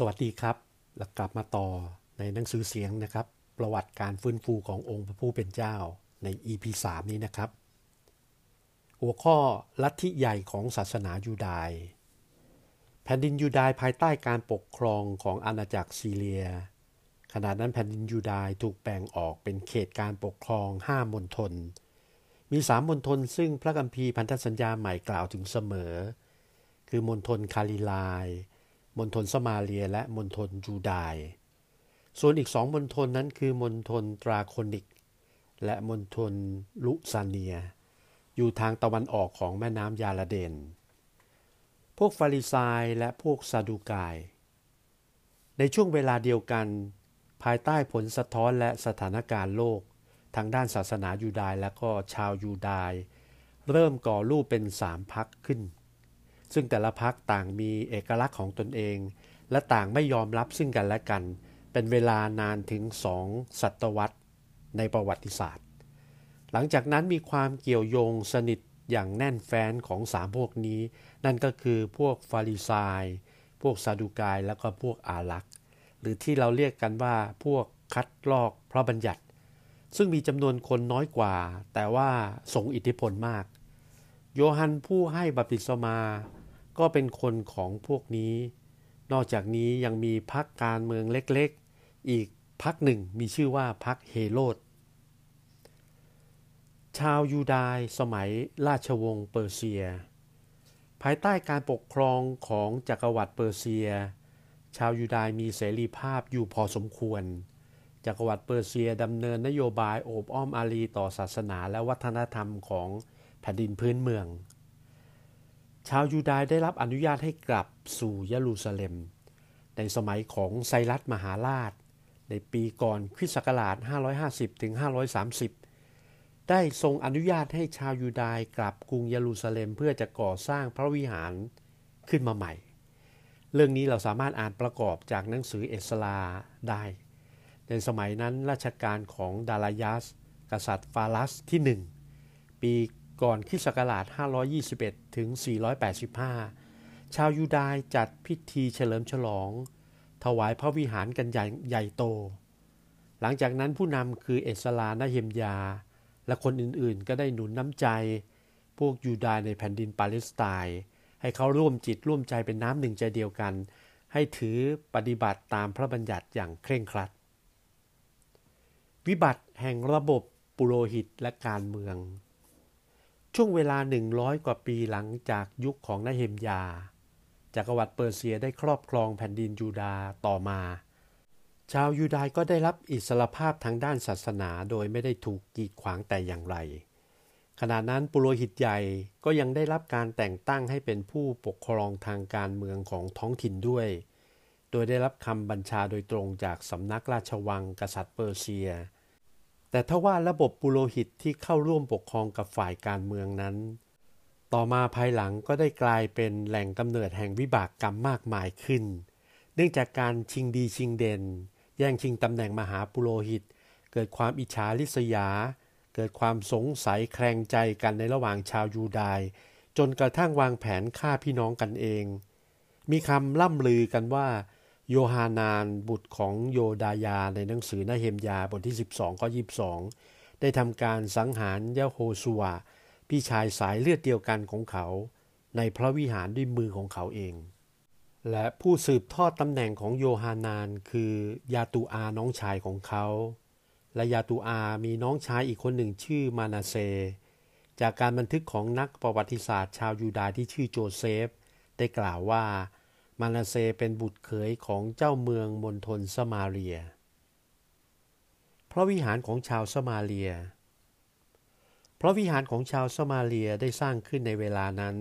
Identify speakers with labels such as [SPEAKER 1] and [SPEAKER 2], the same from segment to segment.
[SPEAKER 1] สวัสดีครับ และกลับมาต่อในหนังสือเสียงนะครับ ประวัติการฟื้นฟูขององค์พระผู้เป็นเจ้าใน EP 3 นี้นะครับ หัวข้อลัทธิใหญ่ของศาสนายูดายแผ่นดินยูดายภายใต้การปกครองของอาณาจักรซีเรีย ขณะนั้นแผ่นดินยูดายถูกแบ่งออกเป็นเขตการปกครอง 5 มณฑล มีสามมณฑลซึ่งพระกัมภีพันธสัญญาใหม่กล่าวถึงเสมอ คือมณฑลคาลิลาย มณฑลสมาเลียและมณฑลจูดาย ส่วนอีกสองมณฑลนั้นคือมณฑลตราโคนิก และมณฑลลุซาเนีย อยู่ทางตะวันออกของแม่น้ำยาลาเดน พวกฟาริซายและพวกซาดูกาย ในช่วงเวลาเดียวกัน ภายใต้ผลสะท้อนและสถานการณ์โลก ทางด้านศาสนายูดายและก็ชาวยูดาย เริ่มก่อรูปเป็นสามพักขึ้น ซึ่งแต่ละพักต่างมีเอกลักษณ์ของตนเอง และต่างไม่ยอมรับซึ่งกันและกัน เป็นเวลานานถึงสองศตวรรษในประวัติศาสตร์ หลังจากนั้นมีความเกี่ยวโยงสนิทอย่างแน่นแฟ้นของสามพวกนี้ นั่นก็คือพวกฟาริซาย พวกซาดูกาย แล้วก็พวกอาลักษ์หรือที่เราเรียกกันว่าพวกคัดลอกพระบัญญัติ ซึ่งมีจำนวนคนน้อยกว่า แต่ว่าทรงอิทธิพลมาก โยฮันผู้ให้บัพติศมา ก็เป็นคนของพวกนี้ นอกจากนี้ยังมีพรรคการเมืองเล็กๆ อีกพรรคหนึ่งมีชื่อว่าพรรคเฮโรดชาวยูดายสมัยราชวงศ์เปอร์เซีย ภายใต้การปกครองของจักรวรรดิเปอร์เซีย ชาวยูดายมีเสรีภาพอยู่พอสมควร จักรวรรดิเปอร์เซียดำเนินนโยบายโอบอ้อมอารีต่อศาสนาและวัฒนธรรมของแผ่นดินพื้นเมือง ชาวยูดาห์ได้รับอนุญาตให้กลับสู่เยรูซาเล็ม ในสมัยของไซรัสมหาราช ในปีก่อนคริสต์ศักราช 550 ถึง 530 ได้ทรงอนุญาตให้ชาวยูดาห์กลับกรุงเยรูซาเล็มเพื่อจะก่อสร้างพระวิหารขึ้นมาใหม่ เรื่องนี้เราสามารถอ่านประกอบจากหนังสือเอสลาได้ ในสมัยนั้นราชการของดารายาสกษัตริย์ฟาลัสที่1ปี ก่อนคริสต์ศักราช 521 ถึง 485 ชาวยูดาห์จัดพิธีเฉลิมฉลอง ถวายพระวิหารกันใหญ่ใหญ่โต หลังจากนั้นผู้นำคือเอสลานาเฮมยา และคนอื่นๆ ก็ได้หนุนน้ำใจ พวกยูดาห์ในแผ่นดินปาเลสไตน์ให้เขาร่วมจิตร่วมใจเป็นน้ำหนึ่งใจเดียวกัน ให้ถือปฏิบัติตามพระบัญญัติอย่างเคร่งครัด วิบัติแห่งระบบปุโรหิตและการเมือง ช่วงเวลา 100 กว่าปีหลังจากยุคของนาเฮมยา จักรวรรดิเปอร์เซียได้ครอบครองแผ่นดินยูดาต่อมา ชาวยูดายก็ได้รับอิสรภาพทางด้านศาสนาโดยไม่ได้ถูกกีดขวางแต่อย่างไร ขณะนั้นปุโรหิตใหญ่ก็ยังได้รับการแต่งตั้งให้เป็นผู้ปกครองทางการเมืองของท้องถิ่นด้วย โดยได้รับคำบัญชาโดยตรงจากสำนักราชวังกษัตริย์เปอร์เซีย แต่ถ้าว่าระบบปุโรหิตที่เข้าร่วมปกครองกับฝ่ายการเมืองนั้น ต่อมาภายหลังก็ได้กลายเป็นแหล่งกำเนิดแห่งวิบากกรรมมากมายขึ้น เนื่องจากการชิงดีชิงเด่น แย่งชิงตำแหน่งมหาปุโรหิต เกิดความอิจฉาริษยา เกิดความสงสัยแคลงใจกันในระหว่างชาวยูดายจนกระทั่งวางแผนฆ่าพี่น้องกันเอง มีคำล่ำลือกันว่า โยฮานานบุตรของโยดายาในหนังสือนาเฮมยาบทที่ 12ข้อ22 ได้ทำการสังหารยะโฮซัวพี่ชายสายเลือดเดียวกันของเขา ในพระวิหารด้วยมือของเขาเอง และผู้สืบทอดตำแหน่งของโยฮานานคือยาตูอาน้องชายของเขา และยาตูอามีน้องชายอีกคนหนึ่งชื่อมานาเซ จากการบันทึกของนักประวัติศาสตร์ชาวยูดาห์ที่ชื่อโจเซฟ ได้กล่าวว่า มานาเซเป็นบุตรเขยของเจ้าเมืองมณฑลสมาเรีย พระวิหารของชาวสมาเรีย พระวิหารของชาวสมาเรียได้สร้างขึ้นในเวลานั้น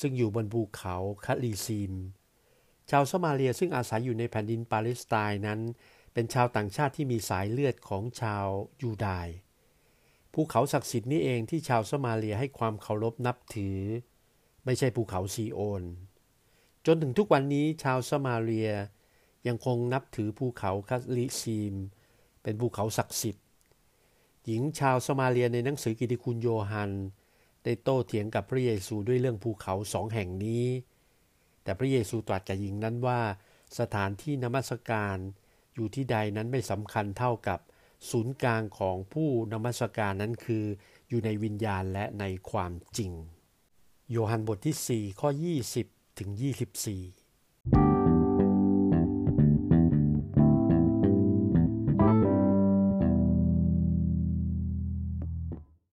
[SPEAKER 1] ซึ่งอยู่บนภูเขาคาลิซีม ชาวสมาเรียซึ่งอาศัยอยู่ในแผ่นดินปาเลสไตน์นั้น เป็นชาวต่างชาติที่มีสายเลือดของชาวยูดายภูเขาศักดิ์สิทธิ์นี้เองที่ชาวสมาเรียให้ความเคารพนับถือ ไม่ใช่ภูเขาซีโอน จนถึงทุกวันนี้ชาวสมาเรียยังคงนับถือภูเขาคาลิซีม เป็นภูเขาศักดิ์สิทธิ์ หญิงชาวสมาเรียในหนังสือกิติคุณโยฮัน ได้โต้เถียงกับพระเยซูด้วยเรื่องภูเขาสองแห่งนี้ แต่พระเยซูตรัสกับหญิงนั้นว่าสถานที่นมัสการอยู่ที่ใดนั้นไม่สำคัญเท่ากับศูนย์กลางของผู้นมัสการนั้นคืออยู่ในวิญญาณและในความจริง โยฮันบทที่ 4 ข้อ 20 ถึง24